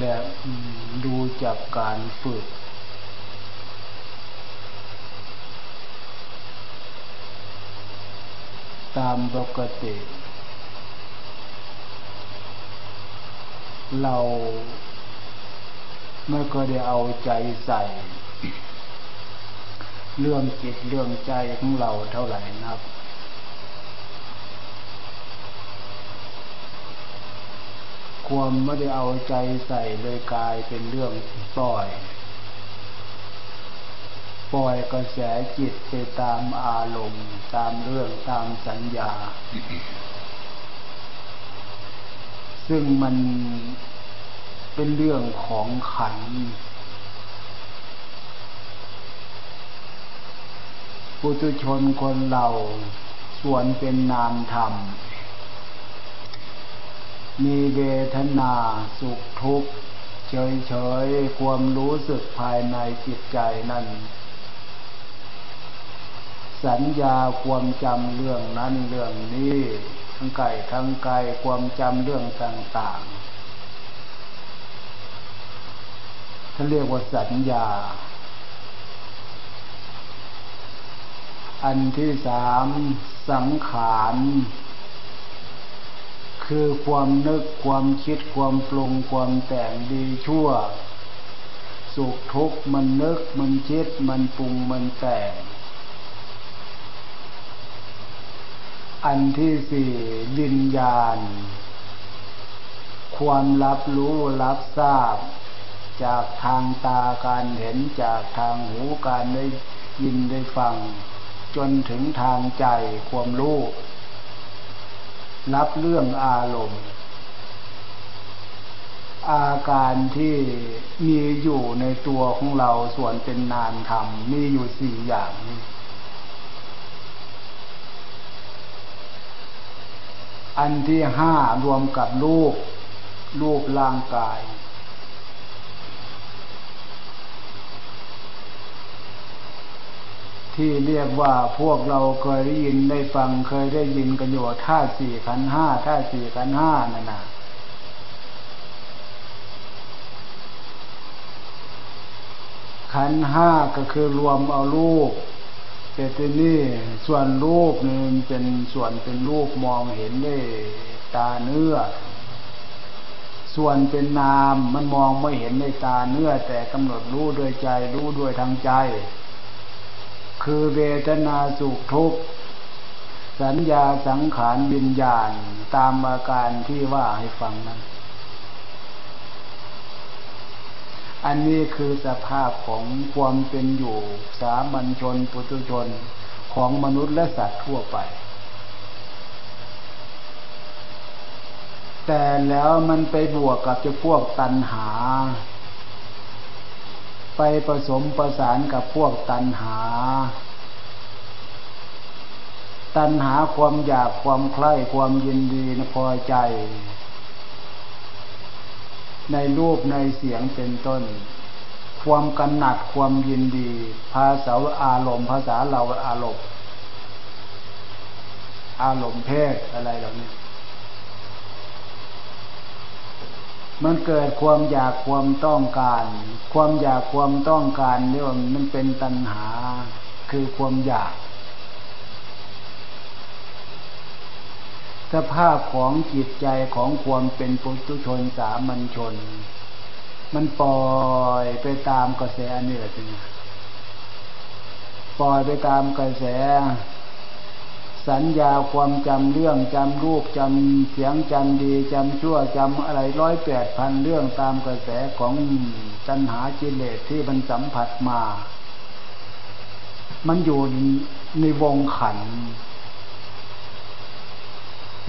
และดูจากการฝึก ตามปกติ เราไม่เคยได้เอาใจใส่ เรื่องจิตเรื่องใจของเราเท่าไหร่นัก ความไม่ได้เอาใจใส่เลยกลายเป็นเรื่องปล่อย ปล่อยกระแสจิตไปตามอารมณ์ตามเรื่องตามสัญญา ซึ่งมันเป็นเรื่องของขันปุถุชนคนเราส่วนเป็นนามธรรม มีเวทนาสุขทุกข์ เฉยเฉยความรู้สึกภายในจิตใจนั่นสัญญาความจำเรื่องนั้นเรื่องนี้ ทั้งไก่ทั้งไกลความจำเรื่องต่างๆท่านเรียกว่าสัญญา อันที่สามสังขาร คือความนึกความคิดความปรุงความแต่งดีชั่ว สุขทุกข์มันนึกมันคิดมันปรุงมันแต่ง อันที่สี่วิญญาณ ความรับรู้รับทราบ จากทางตาการเห็นจากทางหูการได้ยินได้ฟัง จนถึงทางใจความรู้ รับเรื่องอารมณ์ อาการที่มีอยู่ในตัวของเราส่วนเป็นนามธรรมมีอยู่สี่อย่างอันที่ห้ารวมกับรูป รูปร่างกาย ที่เรียกว่าพวกเราเคยได้ยินได้ฟังเคยได้ยินกันอยู่ท่าสี่ขันห้าท่าสี่ขันห้านั่นนะขันห้าก็คือรวมเอารูปแต่ที่นี่ส่วนรูปนี่เป็นส่วนเป็นรูปมองเห็นได้ตาเนื้อ ส่วนเป็นนามมันมองไม่เห็นในตาเนื้อ แต่กำหนดรู้โดยใจรู้ด้วยทางใจ คือเวทนาสุขทุกข์ สัญญาสังขารวิญญาณ ตามอาการที่ว่าให้ฟังนั้น อันนี้คือสภาพของความเป็นอยู่ สามัญชน ปุถุชนของมนุษย์และสัตว์ทั่วไป แต่แล้วมันไปบวกกับจะพวกตัณหา ไปผสมประสานกับพวกตัณหา ตัณหาความอยากความใคร่ความยินดีนพอใจ ในรูปในเสียงเป็นต้น ความกำหนัดความยินดี ภาษาอารมณ์ ภาษาเราอารมณ์ อารมณ์เพศอะไรเหล่านี้ มันเกิดความอยากความต้องการ ความอยากความต้องการเนี่ยมันเป็นตัณหา คือความอยาก สภาพของจิตใจของความเป็นปุถุชนสามัญชน มันปล่อยไปตามกระแสนี่แหละทีนี้ปล่อยไปตามกระแส สัญญาความจำเรื่องจำรูปจำเสียงจำดีจำชั่วจำอะไรร้อยแปดพันเรื่องตามกระแสของตัณหาจิเลสที่มันสัมผัสมา มันอยู่ในวงขัน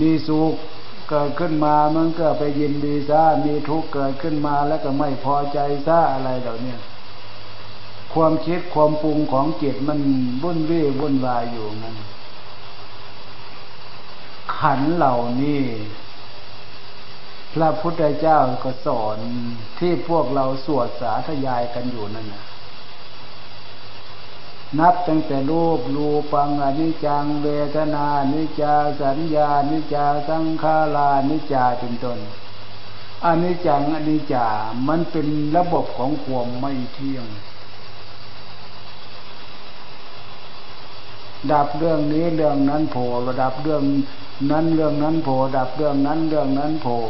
มีสุขเกิดขึ้นมามันก็ไปยินดีซะมีทุกข์เกิดขึ้นมาแล้วก็ไม่พอใจซะอะไรเหล่านี้ความคิดความปรุงของจิตมันวุ่นวี่วุ่นวายอยู่นั่น ขันเหล่านี้พระพุทธเจ้าก็สอนที่พวกเราสวดสาธยายกันอยู่นั่นนะนับตั้งแต่รูปรูปังอนิจจังเวทนานิจาสัญญานิจาสังขารานิจาเป็นต้นอนนี้จังอนนี้จ่ามันเป็นระบบของความไม่เที่ยง ดับเรื่องนี้เรื่องนั้นโผล่ระดับเรื่องนั้นเรื่องนั้นโผล่ดับเรื่องนั้นเรื่องนั้นโผล่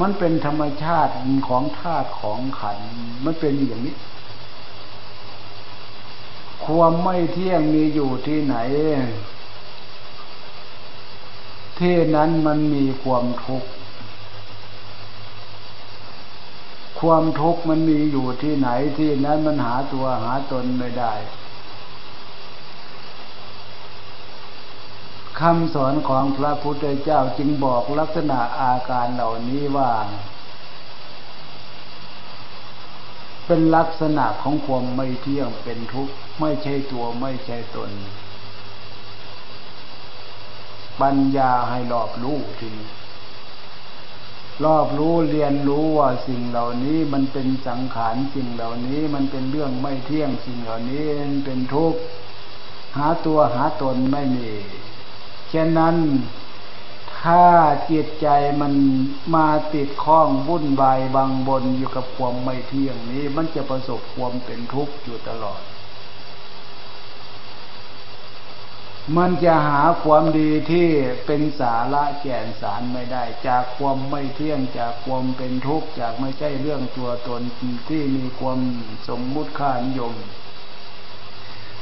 มันเป็นธรรมชาติของธาตุของขัน มันเป็นอย่างนี้ ความไม่เที่ยงมีอยู่ที่ไหน ที่นั้นมันมีความทุกข์ ความทุกข์มันมีอยู่ที่ไหนที่นั้นมันหาตัวหาตนไม่ได้ คำสอนของพระพุทธเจ้าจึงบอกลักษณะอาการเหล่านี้ว่า เป็นลักษณะของความไม่เที่ยงเป็นทุกข์ไม่ใช่ตัวไม่ใช่ตน ปัญญาให้รอบรู้ทีรอบรู้เรียนรู้ว่าสิ่งเหล่านี้มันเป็นสังขารสิ่งเหล่านี้มันเป็นเรื่องไม่เที่ยงสิ่งเหล่านี้เป็นทุกข์หาตัวหาตนไม่มี ฉะนั้นถ้าจิตใจมันมาติดข้องวุ่นวายบางบนอยู่กับความไม่เที่ยงนี้ มันจะประสบความเป็นทุกข์อยู่ตลอด มันจะหาความดีที่เป็นสาระแก่นสารไม่ได้ จากความไม่เที่ยงจากความเป็นทุกข์จากไม่ใช่เรื่องตัวตนที่มีความสมมุติค่านิยม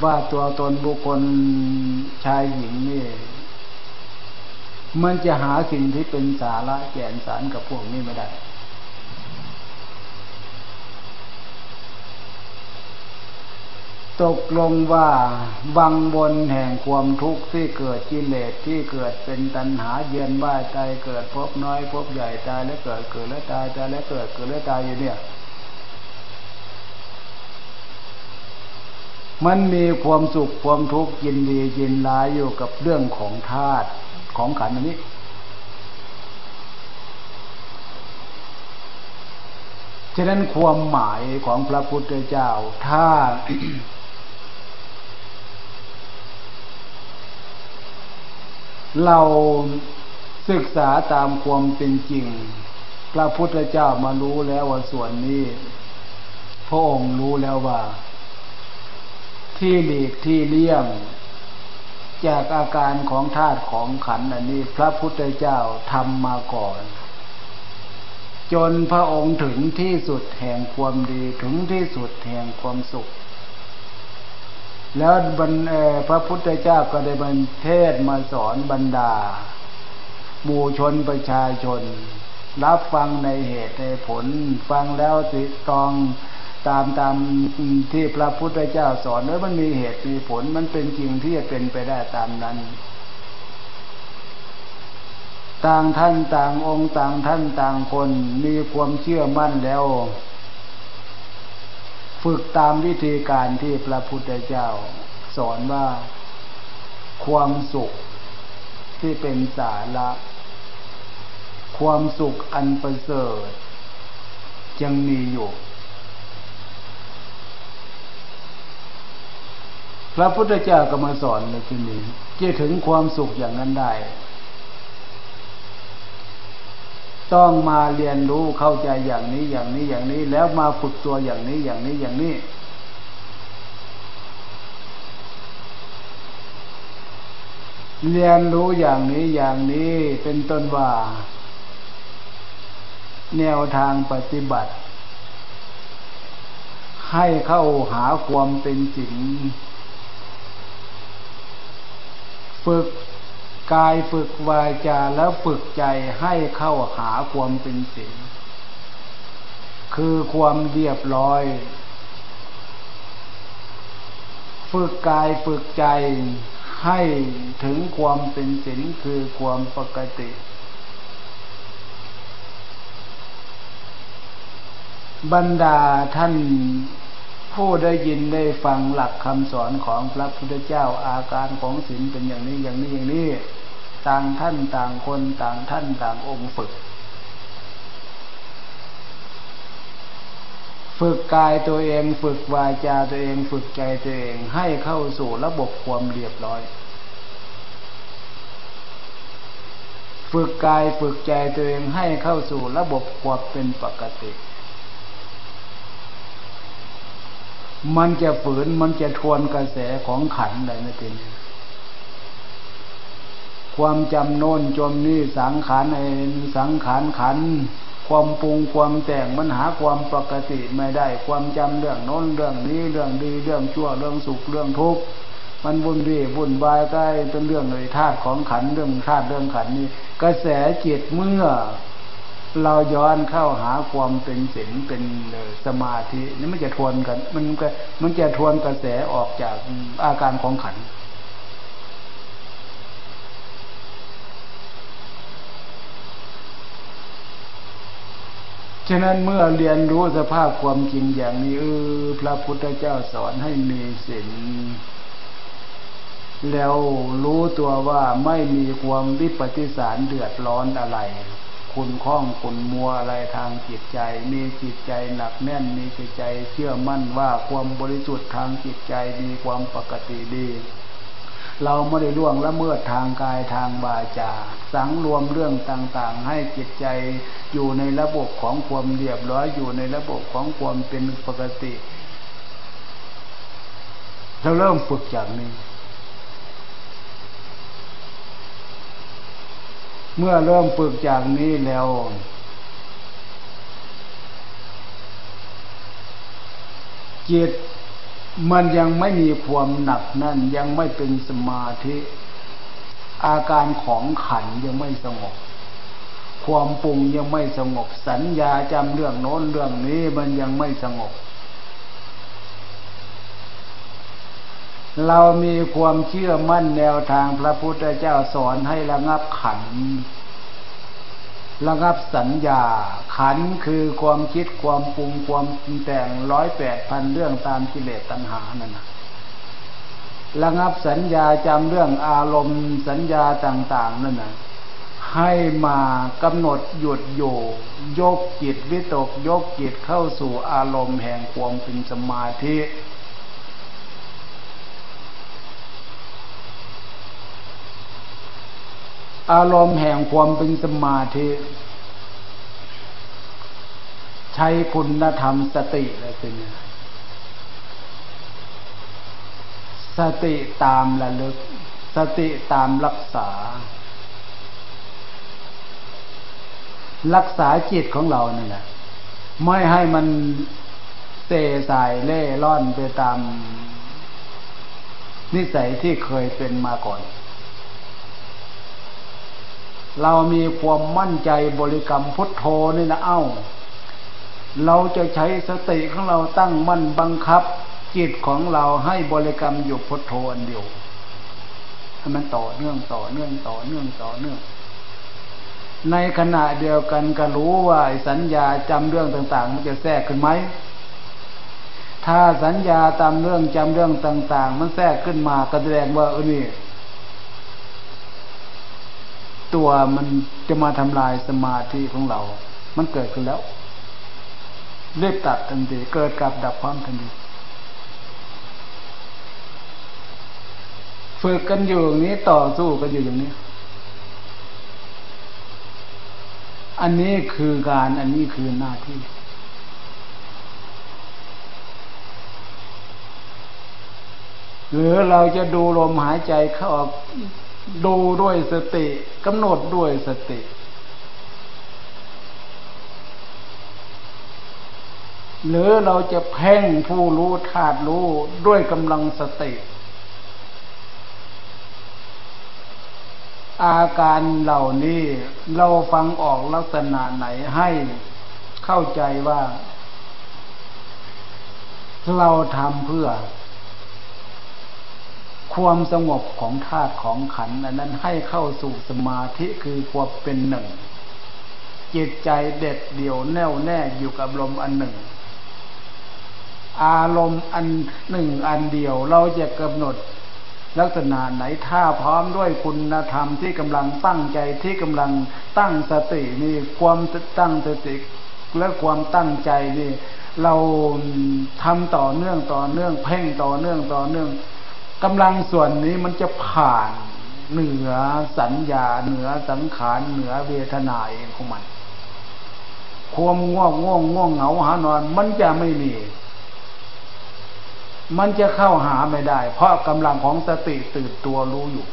ว่าตัวตนบุคคลชายหญิงนี่ มันจะหาสิ่งที่เป็นสาระแก่นสารกับพวกนี้ไม่ได้ ตกลงว่าวังบนแห่งความทุกข์ที่เกิดกิเลสที่เกิดเป็นตัณหาเยียนว่าตายเกิดพบน้อยพบใหญ่ตายแล้วเกิดเกิดแล้วตายตายแล้วเกิดเกิดแล้วตายอยู่เนี่ยมันมีความสุขความทุกข์ยินดียินร้ายอยู่กับเรื่องของธาตุ ของขันอันนี้ ฉะนั้นความหมายของพระพุทธเจ้า ถ้า เราศึกษาตามความเป็นจริง พระพุทธเจ้ามารู้แล้วว่าส่วนนี้พระองค์รู้แล้วว่า ที่หลีกที่เลี่ยง จากอาการของธาตุของขันอันนี้ พระพุทธเจ้าทำมาก่อน จนพระองค์ถึงที่สุดแห่งความดีถึงที่สุดแห่งความสุข แล้วบรรพระพุทธเจ้าก็ได้บันเทศมาสอนบรรดาหมู่ชนประชาชน รับฟังในเหตุในผลฟังแล้วติตอง ตามตามที่พระพุทธเจ้าสอนแล้วมันมีเหตุมีผลมันเป็นจริงที่จะเป็นไปได้ตามนั้น ต่างท่านต่างองค์ต่างท่านต่างคน มีความเชื่อมั่นแล้ว ฝึกตามวิธีการที่พระพุทธเจ้า สอนว่าความสุขที่เป็นสาระความสุขอันประเสริฐยังมีอยู่ พระพุทธเจ้าก็มาสอนในที่นี้จะถึงความสุขอย่างนั้นได้ ต้องมาเรียนรู้เข้าใจอย่างนี้อย่างนี้อย่างนี้ แล้วมาฝึกตัวอย่างนี้อย่างนี้อย่างนี้ เรียนรู้อย่างนี้อย่างนี้เป็นต้นว่า แนวทางปฏิบัติ ให้เข้าหาความเป็นจริง ฝึกกายฝึกวาจาแล้วฝึกใจให้เข้าหาความเป็นศีลคือความเรียบร้อย ฝึกกายฝึกใจให้ถึงความเป็นศีลคือความปกติ บรรดาท่าน ผู้ได้ยินได้ฟังหลักคำสอนของพระพุทธเจ้าอาการของศีลเป็นอย่างนี้อย่างนี้อย่างนี้ ต่างท่านต่างคนต่างท่านต่างองค์ฝึก ฝึกกายตัวเองฝึกวาจาตัวเองฝึกใจตัวเองให้เข้าสู่ระบบความเรียบร้อย ฝึกกายฝึกใจตัวเองให้เข้าสู่ระบบความเป็นปกติ มันจะฝืนมันจะทวนกระแสของขันอะไรนะทีนี้ความจำโน้นจมนี่สังขารไอ้สังขารขัน ความปรุงความแต่งมันหาความปกติไม่ได้ ความจำเรื่องโน้นเรื่องนี้เรื่องดีเรื่องชั่วเรื่องสุขเรื่องทุกข์มันวุ่นวี่วุ่นวายใกล้เป็นเรื่องเลยธาตุของขันเรื่องธาตุเรื่องขันนี้กระแสจิตเมื่อ เราย้อนเข้าหาความเป็นศีลเป็นสมาธินี่มันจะทวนกัน มันก็มันจะทวนกระแสออกจากอาการของขันฉะนั้นเมื่อเรียนรู้สภาพความจริงอย่างนี้เออพระพุทธเจ้าสอนให้มีศีลแล้วรู้ตัวว่าไม่มีความวิปฏิสารเดือดร้อนอะไร คุณข้องคุณมัวอะไรทางจิตใจ มีจิตใจหนักแน่นมีจิตใจเชื่อมั่นว่าความบริสุทธิ์ทางจิตใจมีความปกติดี เราไม่ได้ล่วงละเมิดทางกายทางบาจา สังรวมเรื่องต่างๆ ให้จิตใจอยู่ในระบบของความเรียบร้อยอยู่ในระบบของความเป็นปกติเราเริ่มฝึกจากนี้ เมื่อเริ่มฝึกจากนี้แล้วจิตมันยังไม่มีความหนักนั่นยังไม่เป็นสมาธิ อาการของขันยังไม่สงบ ความปรุงยังไม่สงบ สัญญาจำเรื่องโน้นเรื่องนี้มันยังไม่สงบ เรามีความเชื่อมั่นแนวทางพระพุทธเจ้าสอนให้ระงับขัน ระงับสัญญา ขันคือความคิดความปรุงความแต่งร้อยแปดพันเรื่องตามกิเลสตัณหานั่นนะระงับสัญญาจำเรื่องอารมณ์สัญญาต่าง ๆ นั่นนะให้มากำหนดหยุดอยู่ยกจิตวิตกยกจิตเข้าสู่อารมณ์แห่งความเป็นสมาธิ อารมณ์แห่งความเป็นสมาธิใช้คุณธรรมสติอะไรเป็นสติตามระลึก สติตามรักษา รักษาจิตของเรานี่แหละไม่ให้มันเตะสายเล่ร่อนไปตามนิสัยที่เคยเป็นมาก่อน เรามีความมั่นใจบริกรรมพุทโธนี่นะเอ้า เราจะใช้สติของเราตั้งมั่นบังคับ จิตของเราให้บริกรรมอยู่พุทโธอันเดียวให้มันต่อเนื่องต่อเนื่องต่อเนื่องต่อเนื่อง ในขณะเดียวกันก็รู้ว่าสัญญาจำเรื่องต่าง ๆ มันจะแทรกขึ้นไหมถ้าสัญญาตามเรื่องจำเรื่องต่าง ๆ มันแทรกขึ้นมาก็แสดงว่าเออนี่ ตัวมันจะมาทำลายสมาธิของเรา มันเกิดขึ้นแล้วเรียบตัดทันทีเกิดกับดับพร้อมทันทีฝึกกันอยู่อย่างนี้ต่อสู้กันอยู่อย่างนี้ อันนี้คือการอันนี้คือหน้าที่ หรือเราจะดูลมหายใจเข้าออก ดูด้วยสติกำหนดด้วยสติ หรือเราจะเพ่งผู้รู้ธาตุรู้ด้วยกำลังสติ อาการเหล่านี้เราฟังออกลักษณะไหนให้เข้าใจว่า เราทำเพื่อ ความสงบของธาตุของขันอันนั้นให้เข้าสู่สมาธิคือความเป็นหนึ่ง จิตใจเด็ดเดี่ยวแน่วแน่อยู่กับลมอันหนึ่ง อารมณ์อันหนึ่งอันเดียวเราจะกำหนดลักษณะไหนถ้าพร้อมด้วยคุณธรรมที่กำลังตั้งใจที่กำลังตั้งสตินี่ความตั้งสติและความตั้งใจนี่ เราทำต่อเนื่องต่อเนื่องเพ่งต่อเนื่องต่อเนื่อง กำลังส่วนนี้มันจะผ่านเหนือสัญญาเหนือสังขารเหนือเวทนาเองของมัน ความง่วงง่วงง่วงเหงาหานอน มันจะไม่มี มันจะเข้าหาไม่ได้ เพราะกำลังของสติตื่นตัวรู้อยู่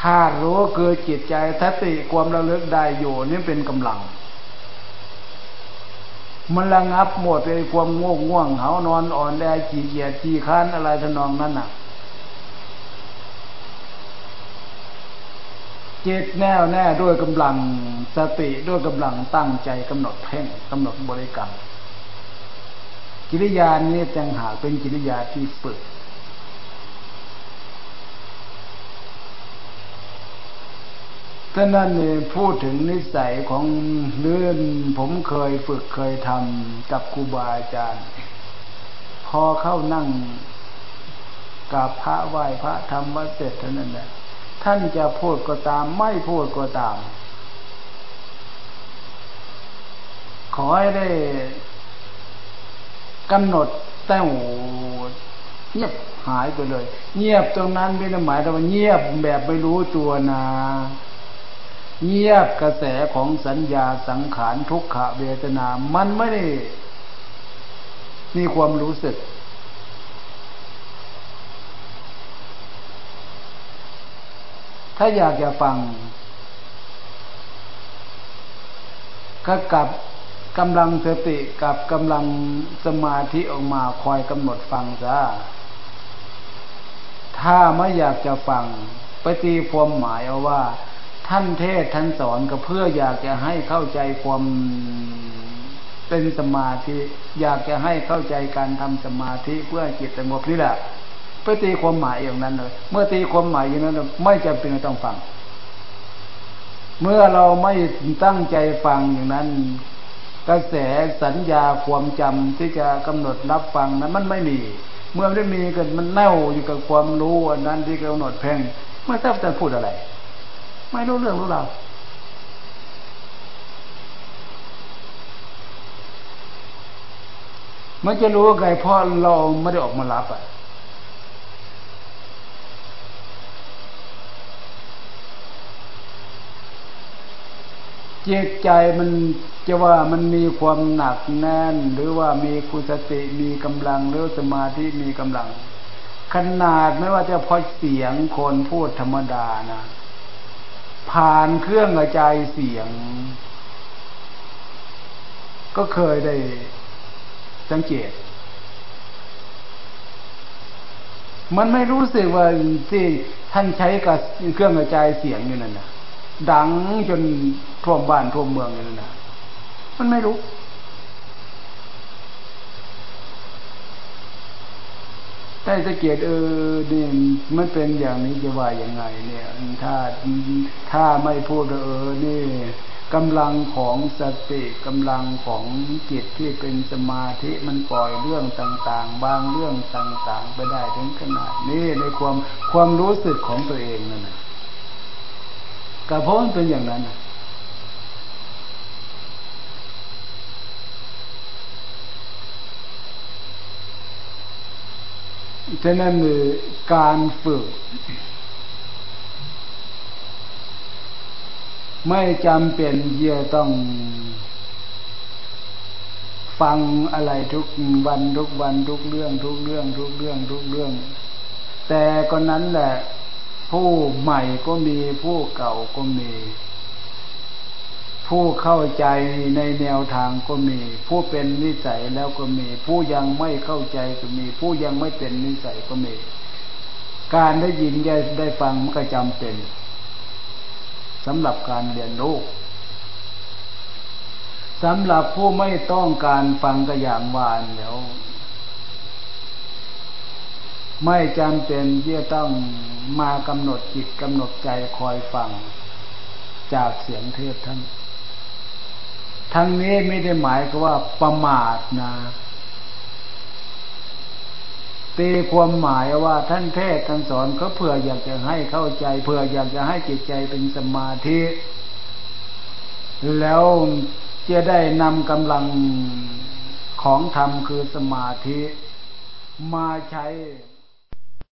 ถ้ารู้คือจิตใจสติความระลึกได้อยู่นี่เป็นกำลัง มันระงับหมดเลยความง่วงง่วงเหานอนอ่อนแอขี้เกียจีค้านอะไรทนองนั้นน่ะ จิตแน่วแน่ด้วยกำลังสติด้วยกำลังตั้งใจกำหนดเพ่งกำหนดบริกรรม กิริยานี้แตงหากเป็นกิริยาที่ฝึก ท่านั้นเนี่ยพูดถึงนิสัยของเรื่องผมเคยฝึกเคยทำกับครูบาอาจารย์ พอเข้านั่งกับพระไหว้พระทำวัดเสร็จเท่านั้นแหละท่านจะพูดก็ตาม ไม่พูดก็ตาม ขอให้ได้กำหนดแต้วเงียบหายไปเลย เงียบตรงนั้นไม่ได้หมายถึงว่าเงียบแบบไม่รู้ตัวนะ เงียบกระแสของสัญญาสังขารทุกขเวทนา มันไม่ได้มีความรู้สึก ถ้าอยากจะฟัง ก็กลับกำลังสติกับกำลังสมาธิออกมาคอยกำหนดฟังซะถ้าไม่อยากจะฟัง ไปตีความหมายเอาว่า ท่านเทศท่านสอนก็เพื่ออยากจะให้เข้าใจความเป็นสมาธิอยากจะให้เข้าใจการทำสมาธิเพื่อจิตสงบนี่แหละไปตีความหมายอย่างนั้นเลย เมื่อตีความหมายอย่างนั้นไม่จำเป็นต้องฟัง เมื่อเราไม่ตั้งใจฟังอย่างนั้น กระแสสัญญาความจำที่จะกำหนดรับฟังนั้นมันไม่มี เมื่อไม่มีเก็มันแน่วอยู่กับความรู้อันนั้นที่กำหนดเพ่งเมื่อทราบจะพูดอะไร ไม่รู้เรื่องรู้ราวมันจะรู้ไงเพราะเราไม่ได้ออกมารับอะจิตใจมันจะว่ามันมีความหนักแน่น หรือว่ามีคุสติมีกำลังหรือสมาธิมีกำลัง ขนาดไม่ว่าจะพอเสียงคนพูดธรรมดานะ ผ่านเครื่องกระจายเสียง ก็เคยได้สังเกต มันไม่รู้สึกว่าที่ท่านใช้กับเครื่องกระจายเสียงอยู่นั่นนะดังจนท่วมบ้านท่วมเมืองอยู่นั่นนะมันไม่รู้ ได้สังเกตเออเนี่ยมันเป็นอย่างนี้จะว่ายังไง เนี่ย ถ้าถ้าไม่พูดเออนี่กำลังของสติกำลังของจิตที่เป็นสมาธิมันปล่อยเรื่องต่างๆ บางเรื่องต่างๆ ไปได้ถึงขนาดนี้ในความความรู้สึกของตัวเองนั่นนะกระเพาะเป็นอย่างนั้น ฉะนั้นการฝึก ไม่จำเป็นที่จะต้อง ฟังอะไรทุกวันทุกวันทุกเรื่อง ทุกเรื่อง ทุกเรื่อง ทุกเรื่อง แต่ก็นั้นแหละ ผู้ใหม่ก็มีผู้เก่าก็มี ผู้เข้าใจในแนวทางก็มี ผู้เป็นนิสัยแล้วก็มี ผู้ยังไม่เข้าใจก็มี ผู้ยังไม่เป็นนิสัยก็มี การได้ยินได้ได้ฟังมันก็จำเป็นสำหรับการเรียนรู้สำหรับผู้ไม่ต้องการฟังก็อย่างวานเดี๋ยวไม่จำเป็นที่จะต้องมากำหนดจิตกำหนดใจคอยฟังจากเสียงเทศท่าน ทั้งนี้ไม่ได้หมายก็ว่าประมาทนะตีความหมายว่าท่านเทศท่านสอนก็เพื่ออยากจะให้เข้าใจเพื่ออยากจะให้จิตใจเป็นสมาธิ แล้วจะได้นำกำลังของธรรมคือสมาธิมาใช้